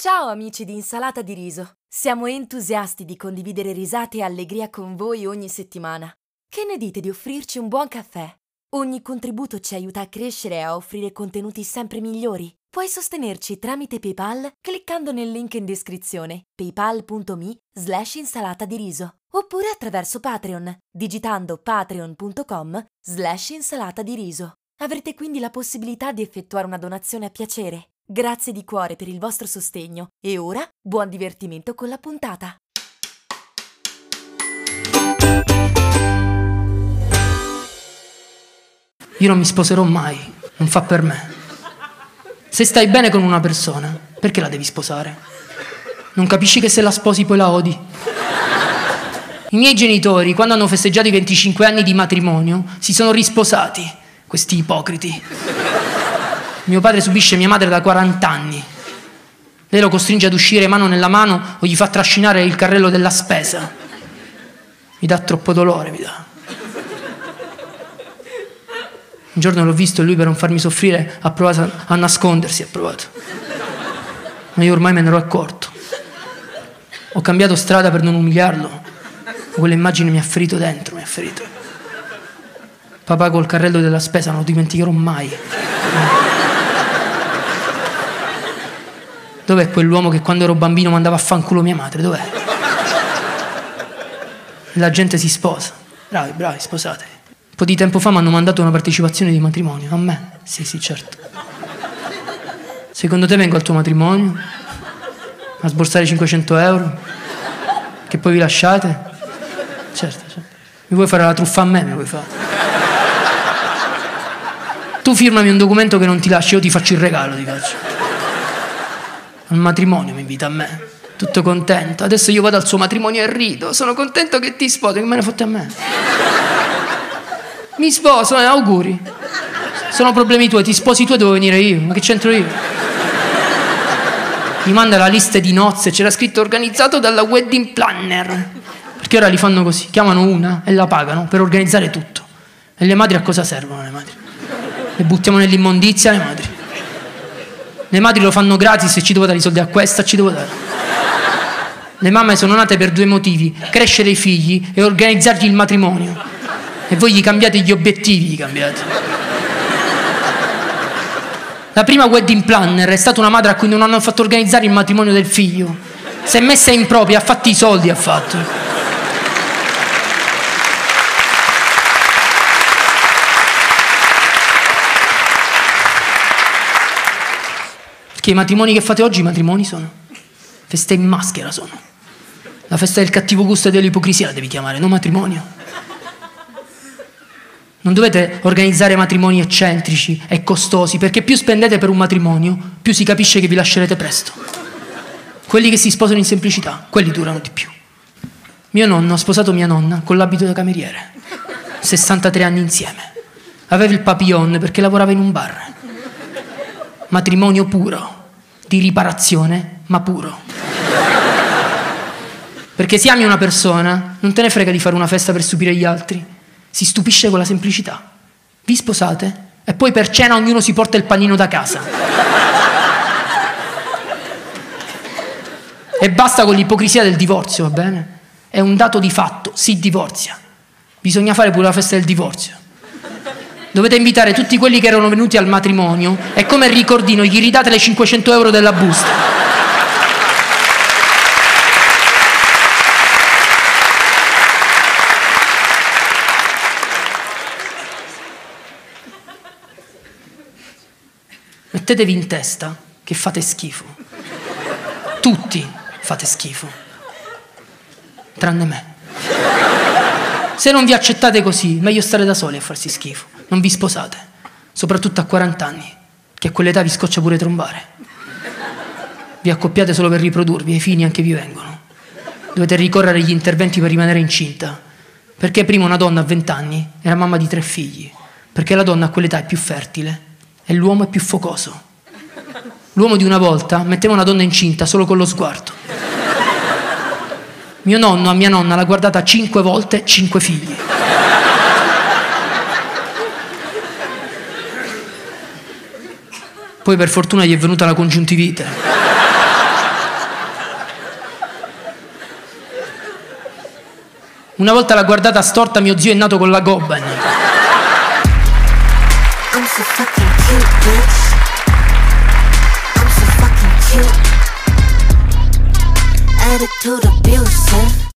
Ciao amici di Insalata di Riso. Siamo entusiasti di condividere risate e allegria con voi ogni settimana. Che ne dite di offrirci un buon caffè? Ogni contributo ci aiuta a crescere e a offrire contenuti sempre migliori. Puoi sostenerci tramite PayPal cliccando nel link in descrizione paypal.me slash insalata di riso oppure attraverso Patreon digitando patreon.com slash insalata di riso. Avrete quindi la possibilità di effettuare una donazione a piacere. Grazie di cuore per il vostro sostegno e ora buon divertimento con la puntata. Io non mi sposerò mai, non fa per me. Se stai bene con una persona, perché la devi sposare? Non capisci che se la sposi poi la odi? I miei genitori, quando hanno festeggiato i 25 anni di matrimonio, si sono risposati, questi ipocriti. Mio padre subisce mia madre da 40 anni. Lei lo costringe ad uscire mano nella mano o gli fa trascinare il carrello della spesa. Mi dà troppo dolore, mi dà. Un giorno l'ho visto e lui per non farmi soffrire ha provato a nascondersi, ha provato. Ma io ormai me ne ero accorto. Ho cambiato strada per non umiliarlo. Quella immagine mi ha ferito dentro, mi ha ferito. Papà col carrello della spesa non lo dimenticherò mai. Dov'è quell'uomo che quando ero bambino mandava a fanculo mia madre? Dov'è? La gente si sposa. Bravi, bravi, sposate. Un po' di tempo fa mi hanno mandato una partecipazione di matrimonio. A me? Sì, sì, certo. Secondo te vengo al tuo matrimonio? A sborsare 500 euro? Che poi vi lasciate? Certo, certo. Mi vuoi fare la truffa a me? Mi vuoi fare? Tu firmami un documento che non ti lasci, io ti faccio il regalo, ti faccio. Al matrimonio mi invita a me. Tutto contento. Adesso io vado al suo matrimonio e rido. Sono contento che ti sposi, che me ne fotte a me. Mi sposo, eh, auguri. Sono problemi tuoi, ti sposi tu e devo venire io. Ma che c'entro io? Mi manda la lista di nozze, c'era scritto organizzato dalla wedding planner. Perché ora li fanno così, chiamano una e la pagano per organizzare tutto. E le madri a cosa servono le madri? Le buttiamo nell'immondizia le madri. Le madri lo fanno gratis e ci devo dare i soldi a questa, ci devo dare. Le mamme sono nate per due motivi, crescere i figli e organizzargli il matrimonio. E voi gli cambiate gli obiettivi, gli cambiate. La prima wedding planner è stata una madre a cui non hanno fatto organizzare il matrimonio del figlio. Si è messa in proprio, ha fatto i soldi, ha fatto. Perché i matrimoni che fate oggi, i matrimoni sono feste in maschera sono. La festa del cattivo gusto e dell'ipocrisia la devi chiamare, non matrimonio. Non dovete organizzare matrimoni eccentrici e costosi, perché più spendete per un matrimonio, più si capisce che vi lascerete presto. Quelli che si sposano in semplicità, quelli durano di più. Mio nonno ha sposato mia nonna con l'abito da cameriere. 63 anni insieme. Aveva il papillon perché lavorava in un bar. Matrimonio puro, di riparazione, ma puro. Perché se ami una persona, non te ne frega di fare una festa per stupire gli altri si stupisce con la semplicità. Vi sposate e poi per cena ognuno si porta il panino da casa. e basta con l'ipocrisia del divorzio, va bene? È un dato di fatto, si divorzia. Bisogna fare pure la festa del divorzio. Dovete invitare tutti quelli che erano venuti al matrimonio e come ricordino gli ridate le 500 euro della busta. Mettetevi in testa che fate schifo. Tutti fate schifo. Tranne me. Se non vi accettate così, meglio stare da soli a farsi schifo. Non vi sposate, soprattutto a 40 anni, che a quell'età vi scoccia pure trombare. Vi accoppiate solo per riprodurvi e i figli anche vi vengono. Dovete ricorrere agli interventi per rimanere incinta. Perché prima una donna a 20 anni era mamma di tre figli. Perché la donna a quell'età è più fertile e l'uomo è più focoso. L'uomo di una volta metteva una donna incinta solo con lo sguardo. Mio nonno a mia nonna l'ha guardata cinque volte, cinque figli. Poi per fortuna gli è venuta la congiuntivite. Una volta l'ha guardata storta, mio zio è nato con la gobba. I'm so fucking cute, bitch.